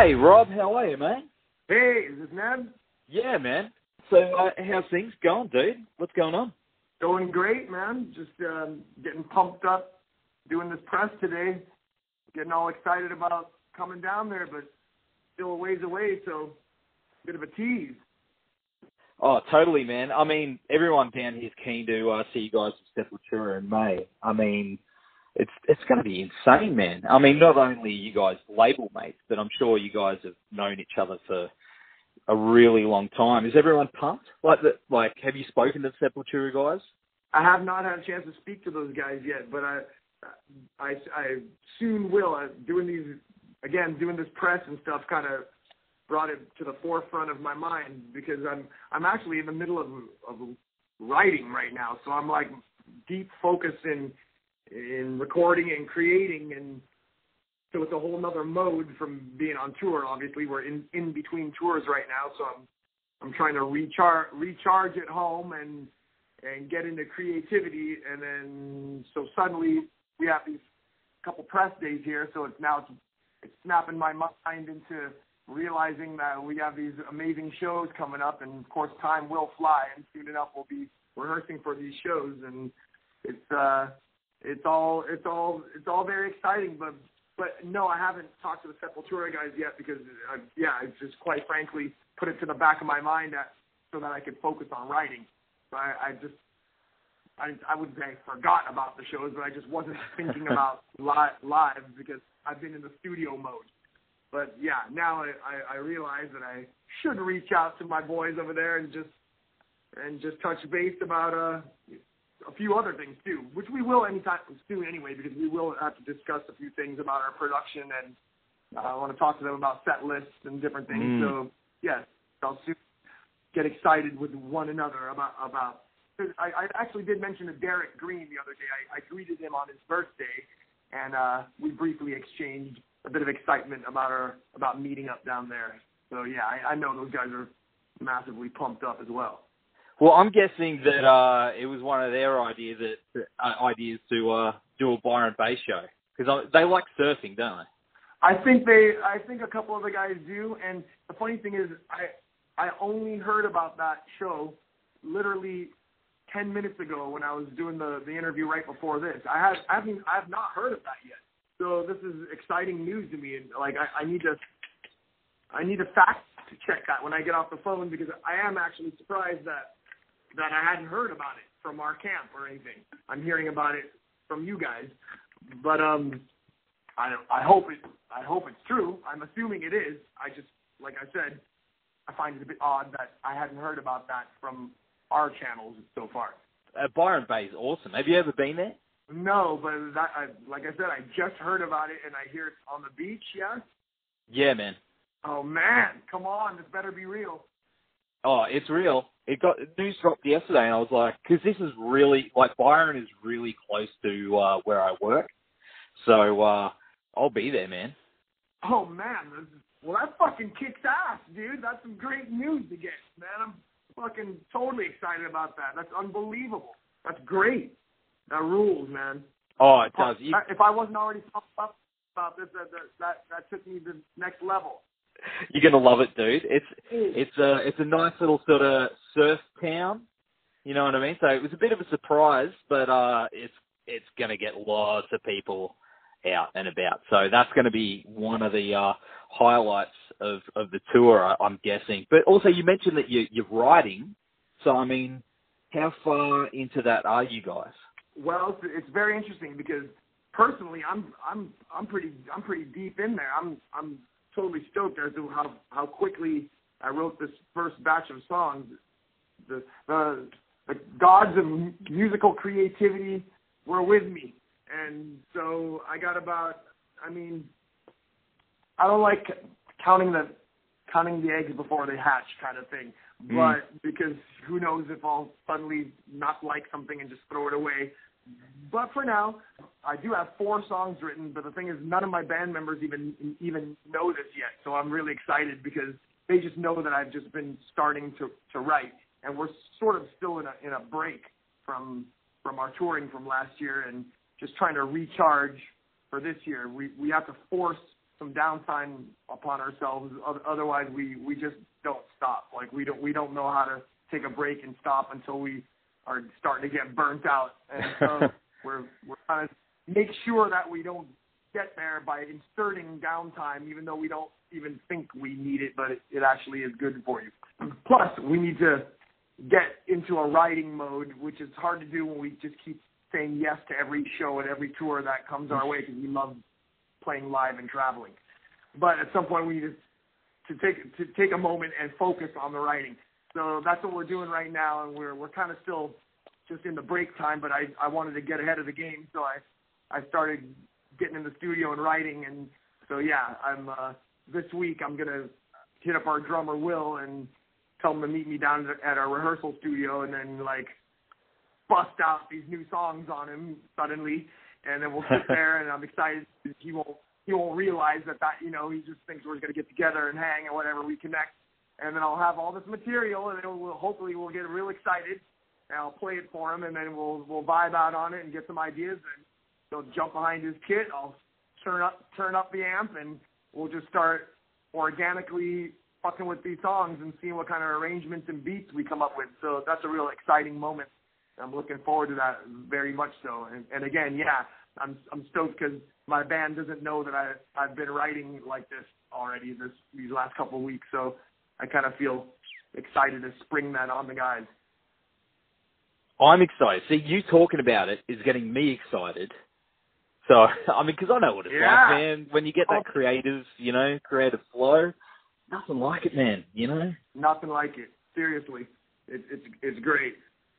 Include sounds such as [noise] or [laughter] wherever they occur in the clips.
Hey Rob, how are you, man? Hey, is this Ned? Yeah, man. So, uh, how's things going, dude? What's going on? Going great, man. Just um, getting pumped up, doing this press today, getting all excited about coming down there, but still a ways away, so a bit of a tease. Oh, totally, man. I mean, everyone down here is keen to uh, see you guys at Sepultura in May. I mean, it's it's going to be insane, man. I mean, not only you guys label mates, but I'm sure you guys have known each other for a really long time. Is everyone pumped? Like, the, like, have you spoken to the Sepultura guys? I have not had a chance to speak to those guys yet, but I I, I soon will. I, doing these again, doing this press and stuff, kind of brought it to the forefront of my mind because I'm I'm actually in the middle of of writing right now, so I'm like deep focus in in recording and creating and so it's a whole nother mode from being on tour. Obviously, we're in in between tours right now, so I'm I'm trying to recharge recharge at home and and get into creativity, and then so suddenly we have these couple press days here, so it's now it's, it's snapping my mind into realizing that we have these amazing shows coming up, and of course time will fly, and soon enough we'll be rehearsing for these shows, and it's uh it's all it's all it's all very exciting, but but no, I haven't talked to the Sepultura guys yet because uh, yeah, I just quite frankly put it to the back of my mind that, so that I could focus on writing. So I, I just I I wouldn't say I forgot about the shows, but I just wasn't [laughs] thinking [laughs] about live live because I've been in the studio mode. But yeah, now I, I, I realize that I should reach out to my boys over there and just and just touch base about uh a few other things too, which we will anytime soon anyway, because we will have to discuss a few things about our production and uh, I want to talk to them about set lists and different things. Mm. So yes, I'll soon get excited with one another about about. I, I actually did mention to Derrick Green the other day. I, I greeted him on his birthday, and uh, we briefly exchanged a bit of excitement about our about meeting up down there. So yeah, I, I know those guys are massively pumped up as well. Well, I'm guessing that uh, it was one of their ideas that uh, ideas to uh, do a Byron Bay show because they like surfing, don't they? I think they. I think a couple of the guys do. And the funny thing is, I I only heard about that show literally ten minutes ago when I was doing the the interview right before this. I have I haven't I have not heard of that yet. So this is exciting news to me, and like I, I need to I need to fact to check that when I get off the phone because I am actually surprised that that I hadn't heard about it from our camp or anything. I'm hearing about it from you guys, but um, I I hope it I hope it's true. I'm assuming it is. I just like I said, I find it a bit odd that I hadn't heard about that from our channels so far. Uh, Byron Bay is awesome. Have you ever been there? No, but that I, like I said, I just heard about it and I hear it's on the beach. Yeah. Yeah, man. Oh man, come on, this better be real. Oh, it's real. It got news dropped yesterday, and I was like, because this is really like Byron is really close to uh, where I work, so uh, I'll be there, man. Oh man, well that fucking kicks ass, dude. That's some great news to get, man. I'm fucking totally excited about that. That's unbelievable. That's great. That rules, man. Oh, it does. If I wasn't already pumped up about this, that that that, that took me to the next level. [laughs] you're gonna love it, dude. It's it's a it's a nice little sort of surf town. You know what I mean? So it was a bit of a surprise, but uh, it's it's gonna get lots of people out and about. So that's going to be one of the uh, highlights of, of the tour, I- I'm guessing. But also, you mentioned that you, you're riding. So I mean, how far into that are you guys? Well, it's, it's very interesting because personally, I'm I'm I'm pretty I'm pretty deep in there. I'm I'm totally stoked as to how how quickly I wrote this first batch of songs. The the the gods of musical creativity were with me, and so I got about. I mean, I don't like counting the counting the eggs before they hatch kind of thing. Mm. But because who knows if I'll suddenly not like something and just throw it away. But for now, I do have four songs written. But the thing is, none of my band members even even know this yet. So I'm really excited because they just know that I've just been starting to to write, and we're sort of still in a in a break from from our touring from last year and just trying to recharge for this year. We we have to force some downtime upon ourselves. Otherwise, we we just don't stop. Like we don't we don't know how to take a break and stop until we are starting to get burnt out. And [laughs] so we're we're trying to make sure that we don't get there by inserting downtime, even though we don't even think we need it, but it, it actually is good for you. Plus, we need to get into a writing mode, which is hard to do when we just keep saying yes to every show and every tour that comes our way because we love playing live and traveling. But at some point, we need to, to take to take a moment and focus on the writing. So that's what we're doing right now, and we're we're kind of still just in the break time. But I I wanted to get ahead of the game, so I I started getting in the studio and writing, and so yeah, I'm uh, this week I'm gonna hit up our drummer Will and tell him to meet me down at our rehearsal studio, and then like bust out these new songs on him suddenly and then we'll sit [laughs] there, and I'm excited. He won't he won't realize that that you know he just thinks we're going to get together and hang and whatever. We connect, and then I'll have all this material, and then we'll hopefully we'll get real excited, and I'll play it for him, and then we'll we'll vibe out on it and get some ideas, and he'll jump behind his kit. I'll turn up turn up the amp, and we'll just start organically fucking with these songs and seeing what kind of arrangements and beats we come up with. So that's a real exciting moment. I'm looking forward to that very much so. And, and again, yeah, I'm I'm stoked because my band doesn't know that I I've been writing like this already this these last couple of weeks. So I kind of feel excited to spring that on the guys. I'm excited. See, you talking about it is getting me excited. So [laughs] I mean, because I know what it's yeah. like, man. When you get that oh. creative, you know, creative flow, nothing like it, man. You know, nothing like it. Seriously, it, it's it's great.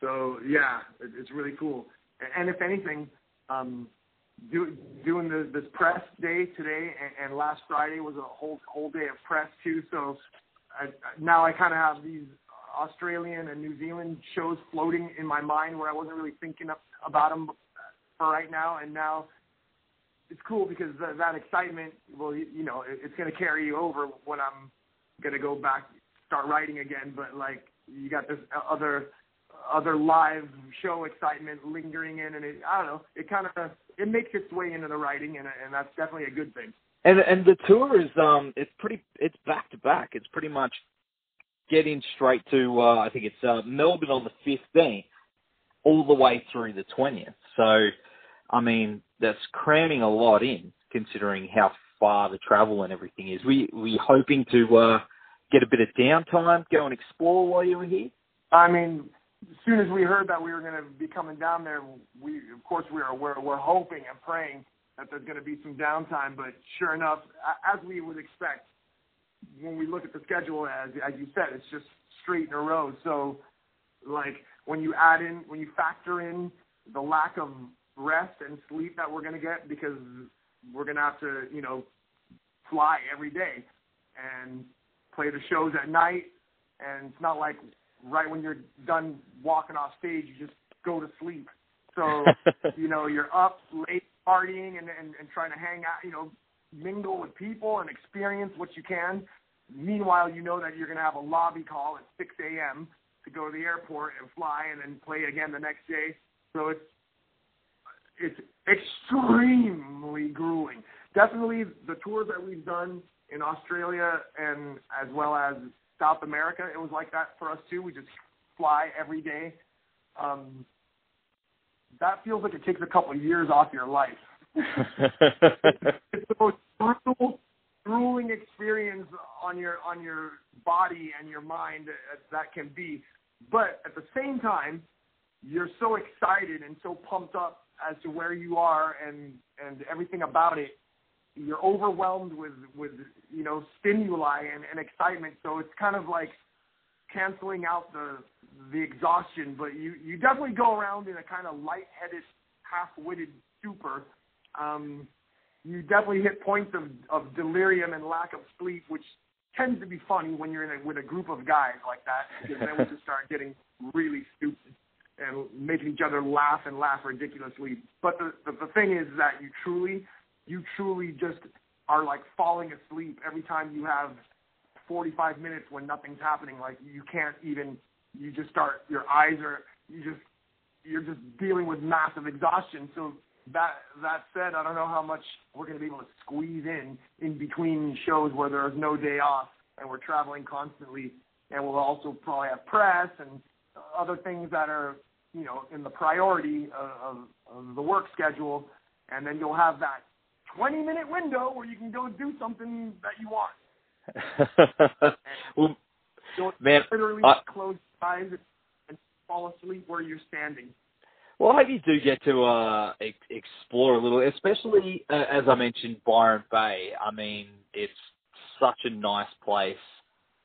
So yeah, it, it's really cool. And if anything, um, do, doing the, this press day today and, and last Friday was a whole whole day of press too. So I, now I kind of have these Australian and New Zealand shows floating in my mind where I wasn't really thinking of, about them for right now, and now it's cool because th- that excitement, well, you, you know, it, it's going to carry you over when I'm going to go back start writing again. But like you got this other other live show excitement lingering in, and it, I don't know, it kind of it makes its way into the writing, and and that's definitely a good thing. And and the tour is um it's pretty it's back back. It's pretty much getting straight to uh, I think it's uh, Melbourne on the fifteenth, all the way through the twentieth. So, I mean that's cramming a lot in, considering how far the travel and everything is. We we hoping to uh, get a bit of downtime, go and explore while you were here. I mean, as soon as we heard that we were going to be coming down there, we of course we are we're, we're hoping and praying that there's going to be some downtime. But sure enough, as we would expect, when we look at the schedule, as as you said, it's just straight in a row. So, like when you add in, when you factor in the lack of rest and sleep that we're going to get because we're going to have to, you know, fly every day and play the shows at night. And it's not like right when you're done walking off stage, you just go to sleep. So, [laughs] you know, you're up late partying and, and, and trying to hang out, you know, mingle with people and experience what you can. Meanwhile, you know that you're going to have a lobby call at 6 a.m. to go to the airport and fly and then play again the next day. So it's it's extremely grueling. Definitely the tours that we've done in Australia and as well as South America, it was like that for us too. We just fly every day. Um, that feels like it takes a couple of years off your life. It's the most brutal, grueling experience on your on your body and your mind as that can be. But at the same time, you're so excited and so pumped up as to where you are and and everything about it you're overwhelmed with with you know stimuli and, and excitement. So it's kind of like canceling out the the exhaustion, but you you definitely go around in a kind of lightheaded, half-witted stupor. Um, you definitely hit points of, of delirium and lack of sleep, which tends to be funny when you're in a, with a group of guys like that, because then we just [laughs] start getting really stupid and making each other laugh and laugh ridiculously. But the, the the thing is that you truly, you truly just are like falling asleep every time you have 45 minutes when nothing's happening. Like you can't even, you just start, your eyes are, you just, you're just dealing with massive exhaustion. So that that said, I don't know how much we're going to be able to squeeze in in between shows where there's no day off and we're traveling constantly, and we'll also probably have press and other things that are you know in the priority of, of, of the work schedule, and then you'll have that 20 minute window where you can go do something that you want. [laughs] well, You'll man, literally I, close your eyes and fall asleep where you're standing. Well, I hope you do get to uh, ex- explore a little, especially uh, as I mentioned, Byron Bay. I mean, it's such a nice place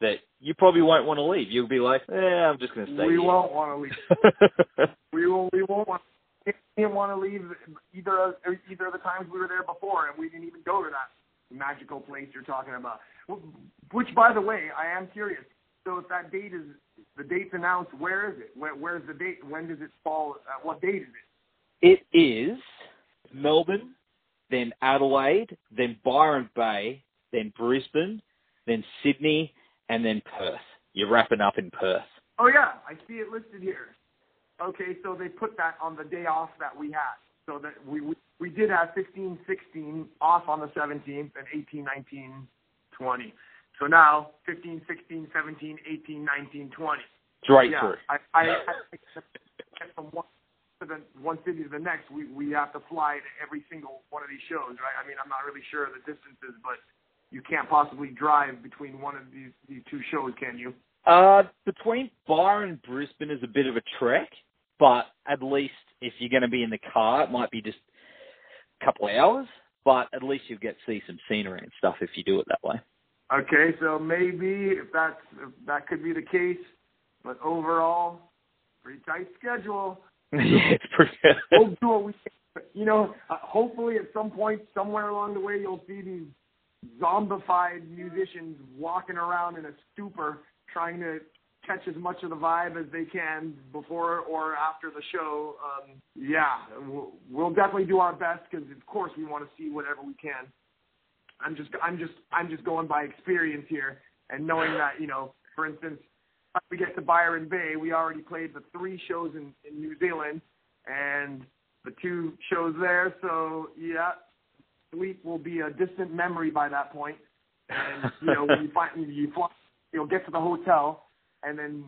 that you probably won't want to leave. You'll be like, "Yeah, I'm just going to stay." We here. won't want to leave. [laughs] we will. We won't want. We didn't want to leave either of, either of the times we were there before, and we didn't even go to that magical place you're talking about. Which, by the way, I am curious. So if that date is the date's announced, where is it? Where, where's the date? When does it fall? Uh, what date is it? It is Melbourne, then Adelaide, then Byron Bay, then Brisbane, then Sydney, and then Perth. You're wrapping up in Perth. Oh yeah, I see it listed here. Okay, so they put that on the day off that we had. So that we we, we did have 15, 16 off on the 17th and 18, 19, 20. So now 15, 16, 17, 18, 19, 20. Straight yeah, through. I, I, I from one to the one city to the next, we we have to fly to every single one of these shows, right? I mean, I'm not really sure of the distances, but you can't possibly drive between one of these these two shows, can you? Uh, between Byron and Brisbane is a bit of a trek, but at least if you're going to be in the car, it might be just a couple of hours. But at least you'll get to see some scenery and stuff if you do it that way. Okay, so maybe if that's if that could be the case, but overall, pretty tight schedule. [laughs] yeah, it's pretty. [laughs] we'll do what we, you know. Uh, hopefully, at some point, somewhere along the way, you'll see these zombified musicians walking around in a stupor, trying to catch as much of the vibe as they can before or after the show. Um, yeah, we'll, we'll definitely do our best because, of course, we want to see whatever we can. I'm just, I'm just, I'm just going by experience here and knowing that, you know, for instance, we get to Byron Bay, we already played the three shows in, in New Zealand and the two shows there. So yeah, sleep will be a distant memory by that point. And you know, when you find you fly, you'll get to the hotel, and then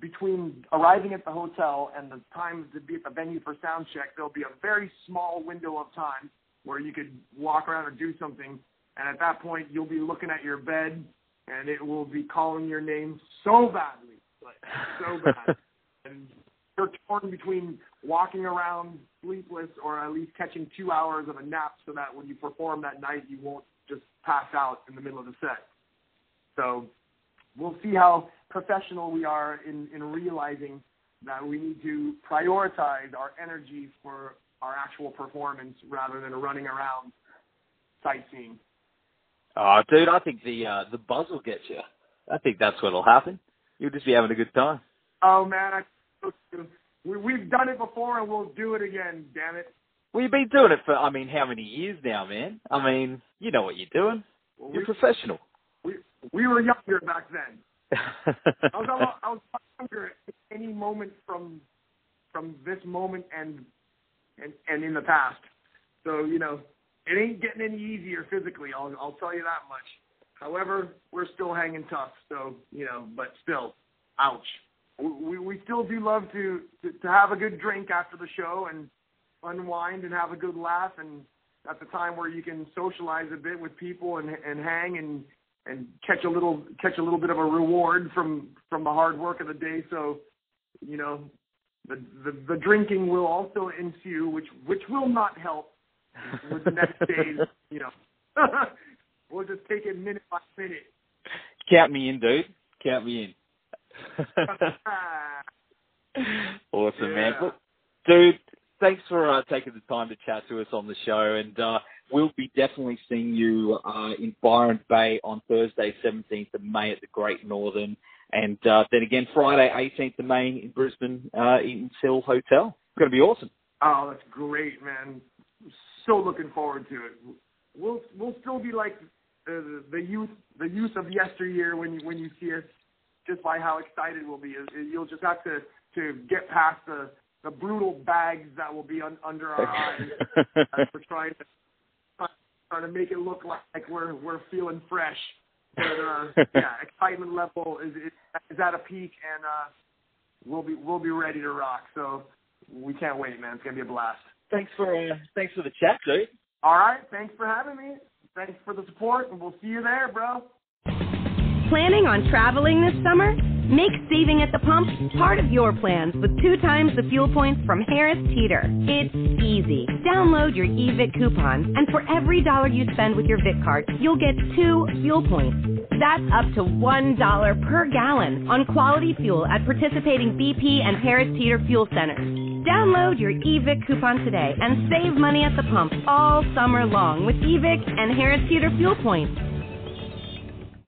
between arriving at the hotel and the time to be at the venue for sound check, there'll be a very small window of time where you could walk around or do something. And at that point, you'll be looking at your bed, and it will be calling your name so badly, like so [laughs] bad. and you're torn between walking around sleepless or at least catching two hours of a nap so that when you perform that night, you won't just pass out in the middle of the set. So we'll see how professional we are in, in realizing that we need to prioritize our energy for our actual performance rather than running around sightseeing. Oh, dude, I think the uh, the buzz will get you. I think that's what'll happen. You'll just be having a good time. Oh man, I we, we've done it before and we'll do it again. Damn it. Well, you've been doing it for I mean, how many years now, man? I mean, you know what you're doing. Well, you're we, professional. We we were younger back then. [laughs] I was a lot, I was younger at any moment from from this moment and and and in the past. So you know, it ain't getting any easier physically. I'll I'll tell you that much. However, we're still hanging tough. So you know, but still, ouch. We we still do love to to, to have a good drink after the show and unwind and have a good laugh and at the time where you can socialize a bit with people and and hang and and catch a little catch a little bit of a reward from from the hard work of the day. So, you know, the the, the drinking will also ensue, which which will not help with the next day. You know, [laughs] we'll just take it minute by minute. Count me in, dude. Count me in. [laughs] awesome, Yeah. man. Look, dude, thanks for uh, taking the time to chat to us on the show, and uh, we'll be definitely seeing you uh, in Byron Bay on Thursday, 17th of May at the Great Northern, and uh, then again Friday, 18th of May in Brisbane, uh, Eaton's Hill Hotel. It's going to be awesome. Oh, that's great, man. So looking forward to it. We'll we'll still be like the the youth the youth of yesteryear when you when you see us, just by how excited we'll be. You'll just have to to get past the the brutal bags that will be un, under our [laughs] eyes as we're trying to trying to make it look like we're we're feeling fresh. But uh, [laughs] yeah, excitement level is, is is at a peak, and uh, we'll be we'll be ready to rock. So we can't wait, man. It's gonna be a blast. Thanks for uh, thanks for the chat, dude. All right, thanks for having me. Thanks for the support, and we'll see you there, bro. Planning on traveling this summer? Make saving at the pump part of your plans with two times the fuel points from Harris Teeter. It's easy. Download your eVIC coupon, and for every dollar you spend with your VIC card, you'll get two fuel points. That's up to $1 per gallon on quality fuel at participating BP and Harris Teeter fuel centers. Download your eVIC coupon today and save money at the pump all summer long with eVIC and Harris Teeter fuel points.